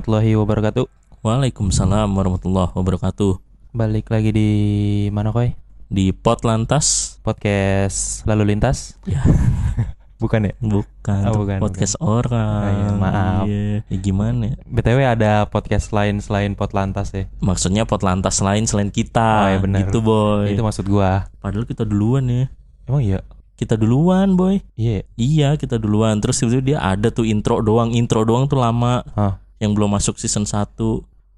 Warahmatullahi wabarakatuh. Waalaikumsalam warahmatullahi wabarakatuh. Balik lagi di mana koi? Di pot lantas? Podcast lalu lintas? Ya. bukan ya? Bukan. Oh, bukan, podcast orang. Oh, iya, maaf. Iya. Ya, gimana? ya? BTW ada podcast lain selain pot lantas ya. Maksudnya pot lantas lain selain kita. Oh, iya, benar. Gitu boy. Itu maksud gua. Padahal kita duluan ya. Emang iya? Kita duluan boy. Iya. Iya kita duluan. Terus itu dia ada tuh intro doang. Intro doang tuh lama. Hah. Yang belum masuk season 1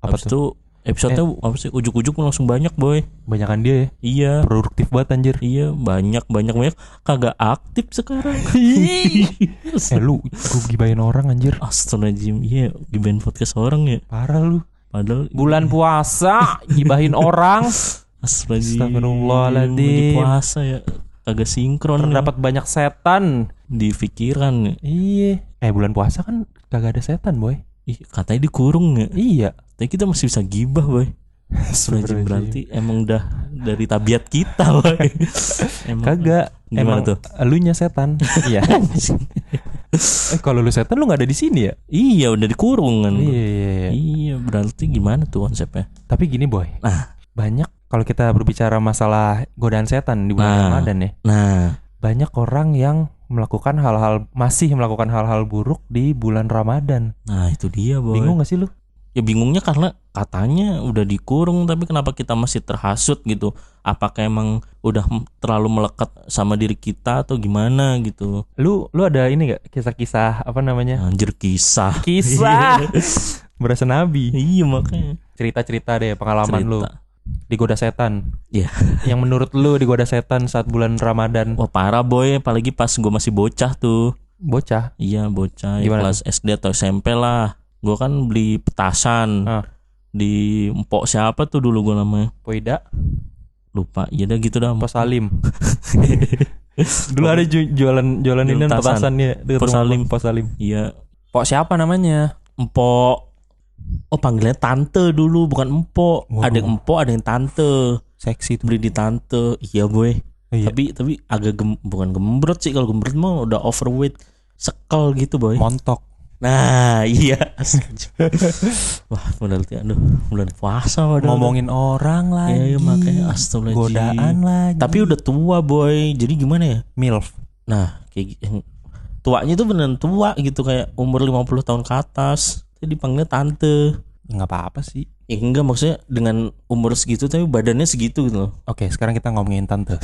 Apa Habis itu episode-nya apa sih ujuk-ujuk langsung banyak boy. Banyakan dia ya. Iya. Produktif banget anjir. Iya banyak banyak banyak kagak aktif sekarang. eh lu lu gibain orang anjir. Astagfirullahaladzim Iya gibain podcast orang ya Parah lu. Padahal Bulan puasa gibahin orang Astagfirullahaladzim puasa ya Kagak sinkron terdapat banyak setan. Di pikiran ya Iya. Eh bulan puasa kan kagak ada setan, boy. Ih, Katanya dikurung ya Iya. Tapi kita masih bisa gibah boy Astagfirullahaladzim Berarti emang udah dari tabiat kita boy Emang Kagak. Emang tuh? Elunya setan. Iya. eh kalau lu setan lu nggak ada di sini ya? Iya udah dikurung kan Iya, iya, iya. Iya berarti gimana tuh konsepnya Tapi gini, boy. Nah Banyak kalau kita berbicara masalah godaan setan di bulan Nah. Ramadan ya. Nah Banyak orang yang melakukan hal-hal masih melakukan hal-hal buruk di bulan Ramadan. Nah itu dia boy Bingung gak sih lu? Ya bingungnya karena katanya udah dikurung tapi kenapa kita masih terhasut gitu? Apakah emang udah terlalu melekat sama diri kita atau gimana gitu? Lu lu ada ini gak kisah-kisah apa namanya? Anjir kisah. Kisah. Berasa nabi. iya makanya. Cerita-cerita deh pengalaman lu Cerita. Digoda setan. Iya. Yang menurut lu digoda setan saat bulan Ramadan. Wah parah boy, apalagi pas gue masih bocah tuh. Bocah. Iya bocah, ya Gimana kelas SD atau SMP lah. Gue kan beli petasan Ah. di empok siapa tuh dulu gue namanya Poida, lupa. Iya dah gitu dah. Pos Salim. Dulu ada ju- jualan jualan ini Petasan. petasan ya Pos Salim. Pos Salim. Iya. Pok siapa namanya? empok oh panggilnya tante dulu bukan empok Waduh. ada yang empok ada yang tante Seksi tuh. beli di tante iya boy Iya. tapi tapi agak gem, bukan gembrot sih kalau gembrot mah udah overweight sekel gitu boy Montok. nah iya wah berarti aduh bulan puasa waduh Ngomongin orang Iya, lagi. iya, makanya astagfirullahaladzim. Godaan lagi. tapi udah tua boy jadi gimana ya milf. nah kayak tuanya tuh beneran tua gitu kayak umur 50 tahun ke atas jadi dipanggilnya tante Nggak apa-apa sih. Ya enggak maksudnya dengan umur segitu tapi badannya segitu gitu loh. Oke, sekarang kita ngomongin tante.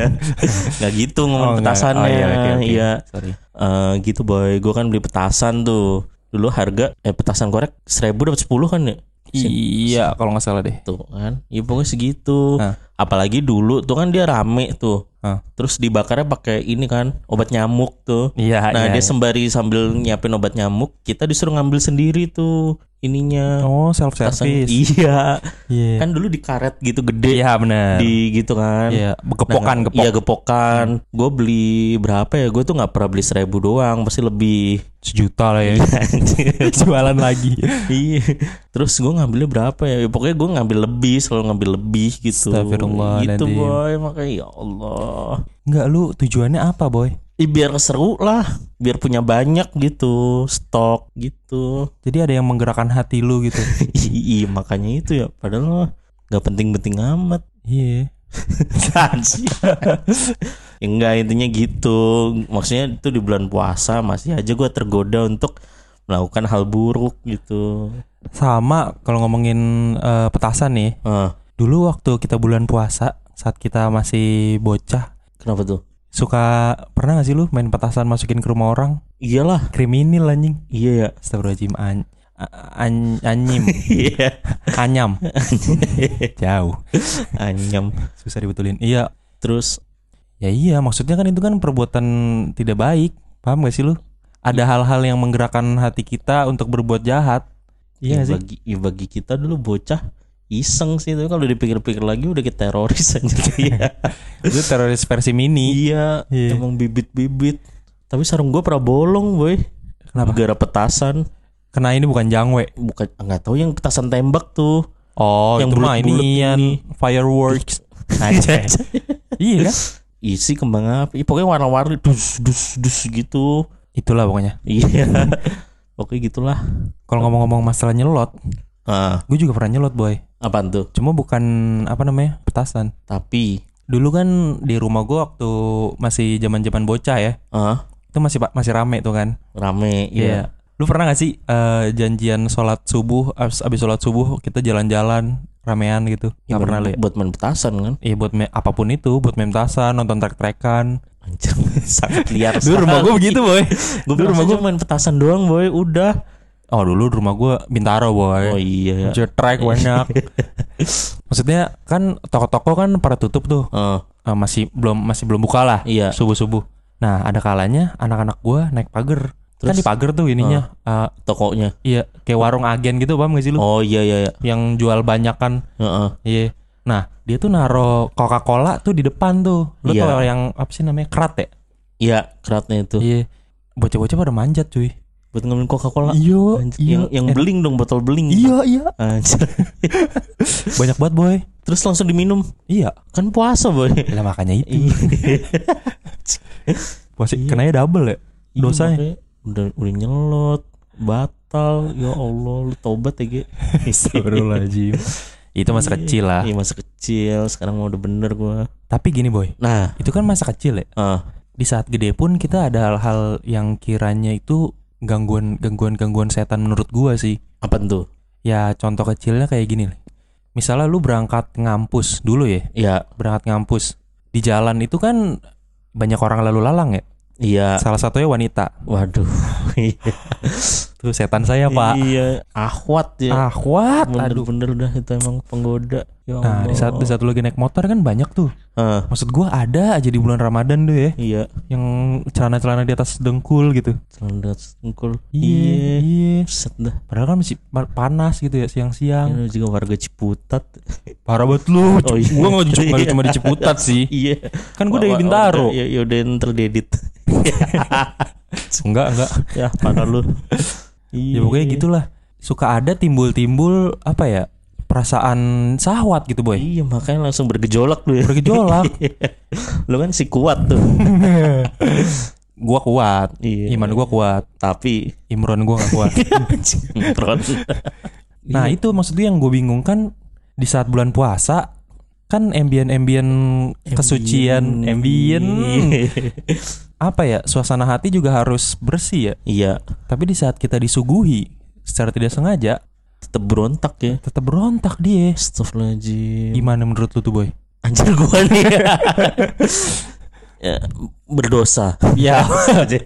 Enggak gitu ngomong Oh, petasannya. Oh, iya, oke, oke. Iya. Sorry. Eh, gitu boy. Gue kan beli petasan tuh. Dulu harga eh petasan korek seribu dapat 10 kan ya? Iya, kalau nggak salah deh. Tuh kan. Ya pokoknya segitu. Hah. Apalagi dulu tuh kan dia rame tuh. Hah. Terus dibakarnya pakai ini kan obat nyamuk tuh. Iya, Nah iya, dia iya. sembari sambil nyiapin obat nyamuk, kita disuruh ngambil sendiri tuh ininya. Oh, self service. Iya. Iya. Kan dulu di karet gitu gede. Iya, benar. di gitu kan Iya, gepokan, Nah, gepok. iya gepokan gue beli berapa ya gue tuh nggak pernah beli seribu doang pasti lebih Sejuta lah ya. Jualan lagi. iya terus gue ngambilnya berapa ya pokoknya gue ngambil lebih selalu ngambil lebih gitu Astagfirullahaladzim. gitu boy makanya ya Allah Enggak lu tujuannya apa, boy? Ih, biar seru lah biar punya banyak gitu stok gitu Jadi ada yang menggerakkan hati lu gitu. iya makanya itu ya padahal nggak penting-penting amat Iya. Ya enggak intinya gitu Maksudnya itu di bulan puasa Masih aja gue tergoda untuk Melakukan hal buruk gitu Sama kalau ngomongin eh, petasan nih. ah, Dulu waktu kita bulan puasa, saat kita masih bocah, Kenapa tuh? Suka pernah gak sih lu main petasan masukin ke rumah orang? Iyalah. Kriminal anjing. Iya ya Astagfirullahaladzim an, an, anyim. Iya. Anyam. Jauh. Anyam. Susah dibetulin. Iya. Terus? Ya iya maksudnya kan itu kan perbuatan tidak baik. Paham gak sih lu? Ada hal-hal yang menggerakkan hati kita untuk berbuat jahat. Iya ya sih? bagi, ya bagi kita dulu bocah Iseng sih Tapi kalau dipikir-pikir lagi Udah kita teroris aja Iya. Itu teroris versi mini. Iya Iya. Emang bibit-bibit. Tapi sarung gue pernah bolong boy. Kenapa? Gara petasan. Kena ini bukan jangwe? Bukan nggak tahu yang petasan tembak tuh. Oh Yang bulet-bulet ini ini. Fireworks. Anjay. Iya kan? isi kembang api. Pokoknya warna-warni dus dus dus gitu. Itulah pokoknya. Iya. Oke gitulah. Kalau ngomong-ngomong masalah nyelot, Ah, gue juga pernah nyelot boy. Apaan tuh? Cuma bukan apa namanya petasan. Tapi Dulu kan di rumah gue waktu masih zaman-zaman bocah ya, ah itu masih masih rame tuh kan. rame Iya. ya. Lu pernah gak sih eh, janjian sholat subuh, abis, abis sholat subuh kita jalan-jalan ramean gitu? Ya, Gak pernah buat- lu ya? buat main petasan kan. Iya buat me- apa pun itu, buat main petasan, nonton trek-trekan. Anjir, sangat liar Dulu rumah gue begitu boy. Gue Dulu rumah gue. main petasan doang boy, udah. Oh dulu rumah gue Bintaro boy. Oh iya. Jetrek banyak. Maksudnya kan toko-toko kan pada tutup tuh. Eh, Eh, masih belum masih belum buka lah. Iya. Subuh subuh. Nah ada kalanya anak-anak gue naik pagar. Kan Terus? di pagar tuh ininya. eh, tokonya. iya kayak warung agen gitu paham gak sih lu? Oh iya iya iya. Yang jual banyak kan. Heeh. Iya. Nah dia tuh naro Coca-Cola tuh di depan tuh. Lu Iya. tau yang apa sih namanya kerat ya? Iya, keratnya itu. Iya. Bocah-bocah pada manjat cuy. Buat ngambil Coca-Cola. Iya. Anjir, Yang yang Eh, beling dong, botol beling. Iya iya. Anjir. Banyak banget boy. Terus langsung diminum. Iya. Kan puasa, boy. Lah makanya itu. Iya. Puasa Iya. kenanya double ya Iya, dosanya. makanya udah udah nyelot, batal. Ya Allah, lu tobat ya, Ge. Itu masa kecil lah. Iya, masa kecil. Sekarang mau udah bener gua. Tapi gini boy, Nah, itu kan masa kecil ya. ah, Di saat gede pun kita ada hal-hal yang kiranya itu gangguan gangguan gangguan setan menurut gua sih. apa tuh? Ya contoh kecilnya kayak gini nih. Misalnya lu berangkat ngampus dulu ya, Ya, berangkat ngampus. Di jalan itu kan banyak orang lalu lalang ya. iya. Salah satunya wanita. Waduh. Iya. Tuh setan saya, Pak. Iya, ahwat ya. Ah, kuat. Aduh. Bener-bener dah itu emang penggoda. Ya Nah, di saat di saat lu lagi naik motor kan banyak tuh. Ah, Maksud gua ada aja di bulan Ramadan tuh ya, iya, yang celana-celana di atas dengkul gitu. celana sengkul. Iya, iya. Set dah. Padahal kan masih pa- panas gitu ya siang-siang. Ini juga warga Ciputat. Parah banget lu. Oh, iya. Gua nggak di- nggak cuma di Ciputat sih. iya. Kan gua dari Bintaro. udah, Ya, ya udah ntar diedit. Enggak, enggak. ya, parah lu. Ya pokoknya gitulah. Suka ada timbul-timbul apa ya? Perasaan sahwat gitu, boy. Iya, makanya langsung bergejolak lu ya. Bergejolak. lu kan si kuat tuh. gua kuat. Iya. Iman gua kuat. Tapi Imron gua gak kuat. Imron. Nah Iya. itu maksudnya yang gue bingung kan di saat bulan puasa kan ambien-ambien kesucian, ambien apa ya suasana hati juga harus bersih ya. Iya, Tapi di saat kita disuguhi secara tidak sengaja tetap berontak ya. tetap berontak dia. Astagfirullahaladzim. Gimana menurut lu tuh boy? Anjir gua nih. ya, berdosa. Ya.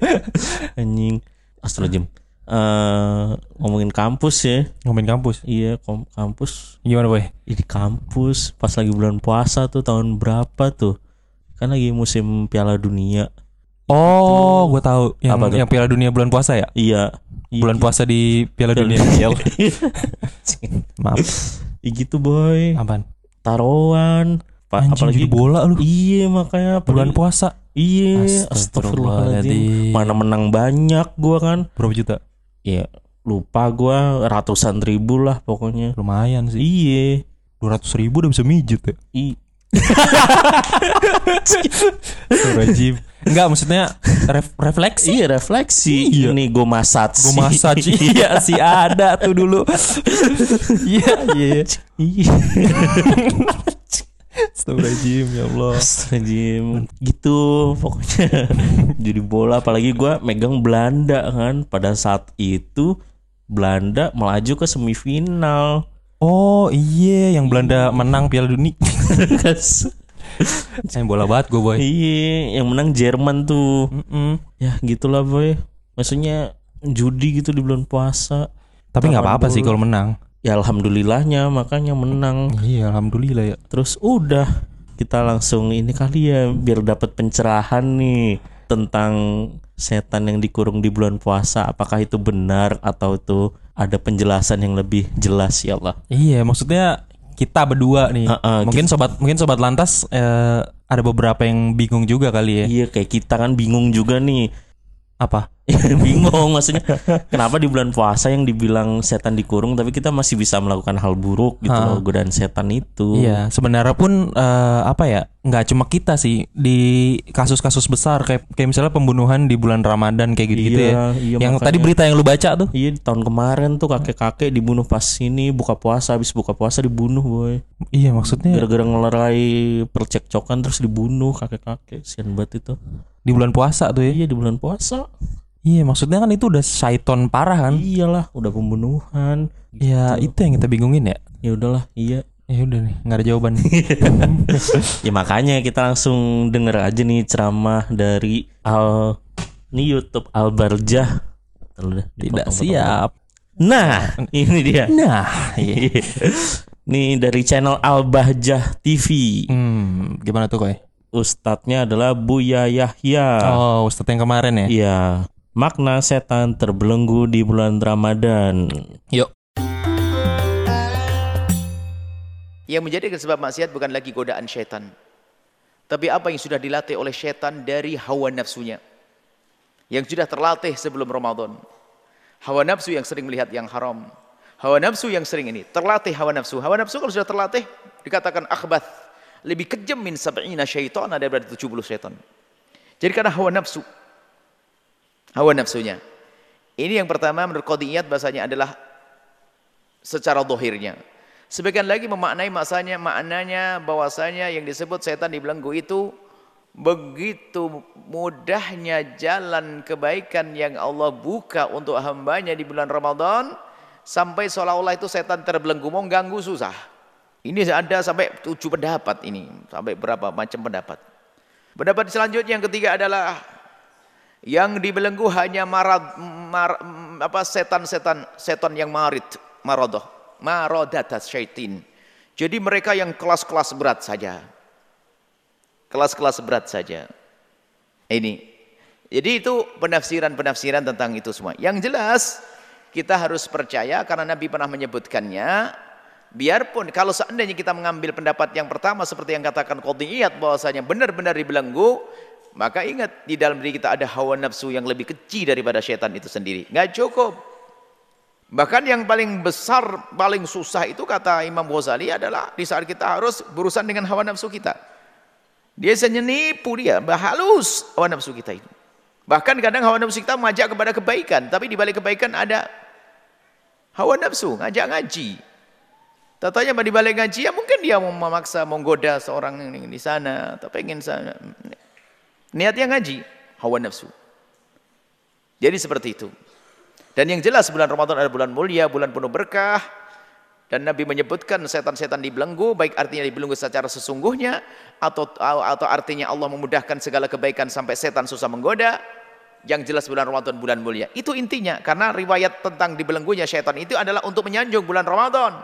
Anjing. Astagfirullahaladzim. Eh ngomongin kampus ya. Ngomongin kampus. Iya, kom- kampus. Gimana boy? Di kampus pas lagi bulan puasa tuh tahun berapa tuh? Kan lagi musim Piala Dunia. Oh, gue tahu yang Apa yang Piala Dunia bulan puasa ya. Iya. Iya, Bulan puasa di Piala Dunia. Iya. Maaf. Gitu boy. Apaan? Taruhan. Pa- Anjing apalagi bola lu. Iya makanya Bulan apalagi- puasa Iya, Astagfirullahaladzim. Mana menang banyak gua kan. berapa juta? Iya, lupa gua ratusan ribu lah pokoknya. Lumayan sih. Iya. Dua ratus ribu udah bisa mijit ya. I Rajim. Enggak maksudnya ref- refleksi. iya refleksi. Iya. Ini gue massage. Gue massage iya sih ada tuh dulu. Iya iya. Iya. Astagfirullahaladzim ya Allah. Astagfirullahaladzim. Gitu pokoknya. Jadi bola apalagi gua megang Belanda kan. Pada saat itu Belanda melaju ke semifinal. Oh iya yang Belanda menang Piala Dunia. Saya bola banget gue boy. Iya, yang menang Jerman tuh. Mm-mm. Ya gitulah boy. Maksudnya judi gitu di bulan puasa. Tapi nggak apa-apa sih kalau menang. Ya alhamdulillahnya makanya menang. Iya alhamdulillah ya. Terus udah kita langsung ini kali ya biar dapat pencerahan nih tentang setan yang dikurung di bulan puasa. Apakah itu benar atau itu ada penjelasan yang lebih jelas ya Allah. Iya maksudnya kita berdua nih. Heeh, mungkin sobat mungkin sobat lantas eh, ada beberapa yang bingung juga kali ya. Iya kayak kita kan bingung juga nih. Apa? bingung maksudnya kenapa di bulan puasa yang dibilang setan dikurung tapi kita masih bisa melakukan hal buruk gitu loh godaan setan itu Iya, sebenarnya pun eh, apa ya? nggak cuma kita sih di kasus-kasus besar kayak kayak misalnya pembunuhan di bulan Ramadan kayak gitu-gitu Iya, ya. iya, yang makanya. tadi berita yang lu baca tuh. Iya tahun kemarin tuh kakek-kakek dibunuh pas ini buka puasa habis buka puasa dibunuh boy Iya, maksudnya gara-gara ngelerai percekcokan terus dibunuh kakek-kakek sian banget itu di bulan puasa tuh ya. iya di bulan puasa Iya, maksudnya kan itu udah syaiton parah kan? iyalah udah pembunuhan Ya, itu yang kita bingungin ya. ya udahlah iya Ya udah nih, nggak ada jawaban. ya makanya kita langsung denger aja nih ceramah dari Al ini YouTube Al Barjah Ntar lu dah, Tidak dipotong-potong. siap. Nah ini dia Nah, iya. nih dari channel Al Bahjah TV Hmm, gimana tuh koy? Ustadznya adalah Buya Yahya Oh, Ustadz yang kemarin ya. Iya Makna setan terbelenggu di bulan Ramadan Yuk. Yang menjadi sebab maksiat bukan lagi godaan syaitan. Tapi apa yang sudah dilatih oleh syaitan dari hawa nafsunya. Yang sudah terlatih sebelum Ramadan. Hawa nafsu yang sering melihat yang haram. Hawa nafsu yang sering ini. Terlatih hawa nafsu. Hawa nafsu kalau sudah terlatih dikatakan akhbath. Lebih kejam min sab'ina syaitan daripada 70 syaitan. Jadi karena hawa nafsu. Hawa nafsunya. Ini yang pertama menurut qadiyat bahasanya adalah secara dohirnya. Sebagian lagi memaknai masanya, maknanya bahwasanya yang disebut setan dibelenggu itu begitu mudahnya jalan kebaikan yang Allah buka untuk hambanya di bulan Ramadan sampai seolah-olah itu setan terbelenggu mau ganggu susah. Ini ada sampai tujuh pendapat ini, sampai berapa macam pendapat. Pendapat selanjutnya yang ketiga adalah yang dibelenggu hanya marad, mar, apa setan-setan setan yang marid, marodoh, marodatas syaitin. Jadi mereka yang kelas-kelas berat saja. Kelas-kelas berat saja. Ini. Jadi itu penafsiran-penafsiran tentang itu semua. Yang jelas kita harus percaya karena Nabi pernah menyebutkannya biarpun kalau seandainya kita mengambil pendapat yang pertama seperti yang katakan qadhiyat bahwasanya benar-benar dibelenggu maka ingat di dalam diri kita ada hawa nafsu yang lebih kecil daripada setan itu sendiri. Nggak cukup. Bahkan yang paling besar, paling susah itu kata Imam Ghazali adalah di saat kita harus berurusan dengan hawa nafsu kita. Dia biasanya nipu dia, halus hawa nafsu kita itu. Bahkan kadang hawa nafsu kita mengajak kepada kebaikan, tapi di balik kebaikan ada hawa nafsu, ngajak ngaji. Tatanya di balik ngaji ya mungkin dia mau memaksa menggoda seorang yang di sana, atau pengen sana. Niatnya ngaji, hawa nafsu. Jadi seperti itu. Dan yang jelas bulan Ramadan adalah bulan mulia, bulan penuh berkah. Dan Nabi menyebutkan setan-setan dibelenggu, baik artinya dibelenggu secara sesungguhnya, atau atau artinya Allah memudahkan segala kebaikan sampai setan susah menggoda. Yang jelas bulan Ramadan bulan mulia. Itu intinya, karena riwayat tentang dibelenggunya setan itu adalah untuk menyanjung bulan Ramadan.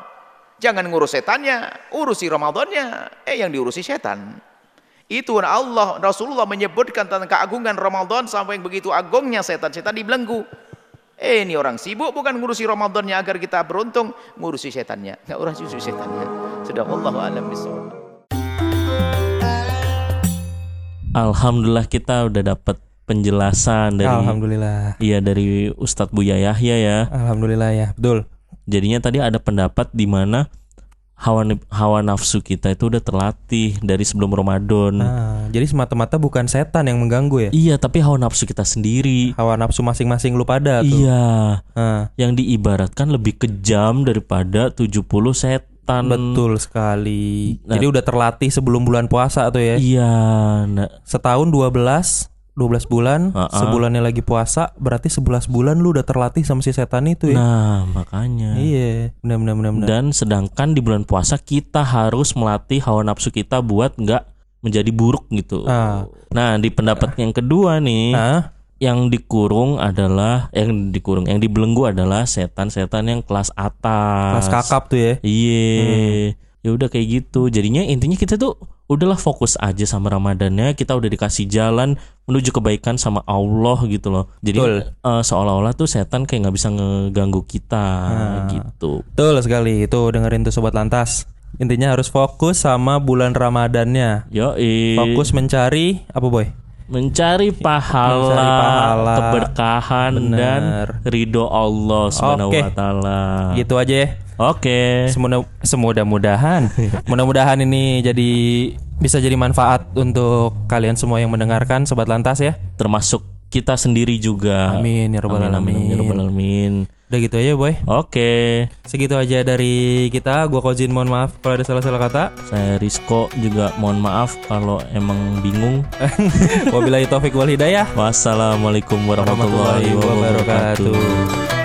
Jangan ngurus setannya, urusi Ramadannya. Eh yang diurusi setan. Itu Allah Rasulullah menyebutkan tentang keagungan Ramadan sampai yang begitu agungnya setan-setan dibelenggu. Eh ini orang sibuk bukan ngurusi Ramadannya agar kita beruntung, ngurusi setannya. Enggak urusi setannya. Sudah Allah alam bisawab. Alhamdulillah kita udah dapat penjelasan dari Alhamdulillah. Iya dari Ustadz Buya Yahya ya. Alhamdulillah ya, betul. Jadinya tadi ada pendapat di mana hawa hawa nafsu kita itu udah terlatih dari sebelum Ramadan. Nah, jadi semata-mata bukan setan yang mengganggu ya. Iya, tapi hawa nafsu kita sendiri. Hawa nafsu masing-masing lu pada tuh. Iya, Nah, yang diibaratkan lebih kejam daripada 70 setan. betul sekali. Nah. Jadi udah terlatih sebelum bulan puasa tuh ya. Iya, nah, Setahun 12 12 bulan, Uh-uh. sebulannya lagi puasa, berarti 11 bulan lu udah terlatih sama si setan itu ya. nah makanya. Iya, benar benar benar benar. Dan sedangkan di bulan puasa kita harus melatih hawa nafsu kita buat nggak menjadi buruk gitu. Ah. Nah, di pendapat yang kedua nih, Nah, yang dikurung adalah yang dikurung, yang dibelenggu adalah setan-setan yang kelas atas. kelas kakap tuh ya. Iya. Ya udah kayak gitu. Jadinya intinya kita tuh udahlah fokus aja sama Ramadannya. Kita udah dikasih jalan menuju kebaikan sama Allah gitu loh. Jadi Betul. eh, seolah-olah tuh setan kayak nggak bisa ngeganggu kita gitu. Betul sekali. Itu dengerin tuh sobat lantas. Intinya harus fokus sama bulan Ramadannya. Yo, Fokus mencari apa boy? Mencari pahala, Mencari pahala. keberkahan Bener. dan ridho Allah Subhanahu Oke. wa taala. Gitu aja ya. Oke. Semudah semudah-mudahan mudah-mudahan ini jadi bisa jadi manfaat untuk kalian semua yang mendengarkan sobat lantas ya. Termasuk kita sendiri juga. Amin ya rabbal amin, ya rabbal alamin. Udah gitu aja boy. Oke. Segitu aja dari kita. Gua Kozin mohon maaf kalau ada salah-salah kata. Saya Rizko juga mohon maaf kalau emang bingung. Wabillahi taufik wal hidayah. Wassalamualaikum warahmatullahi Warahmatullahi wabarakatuh. wabarakatuh.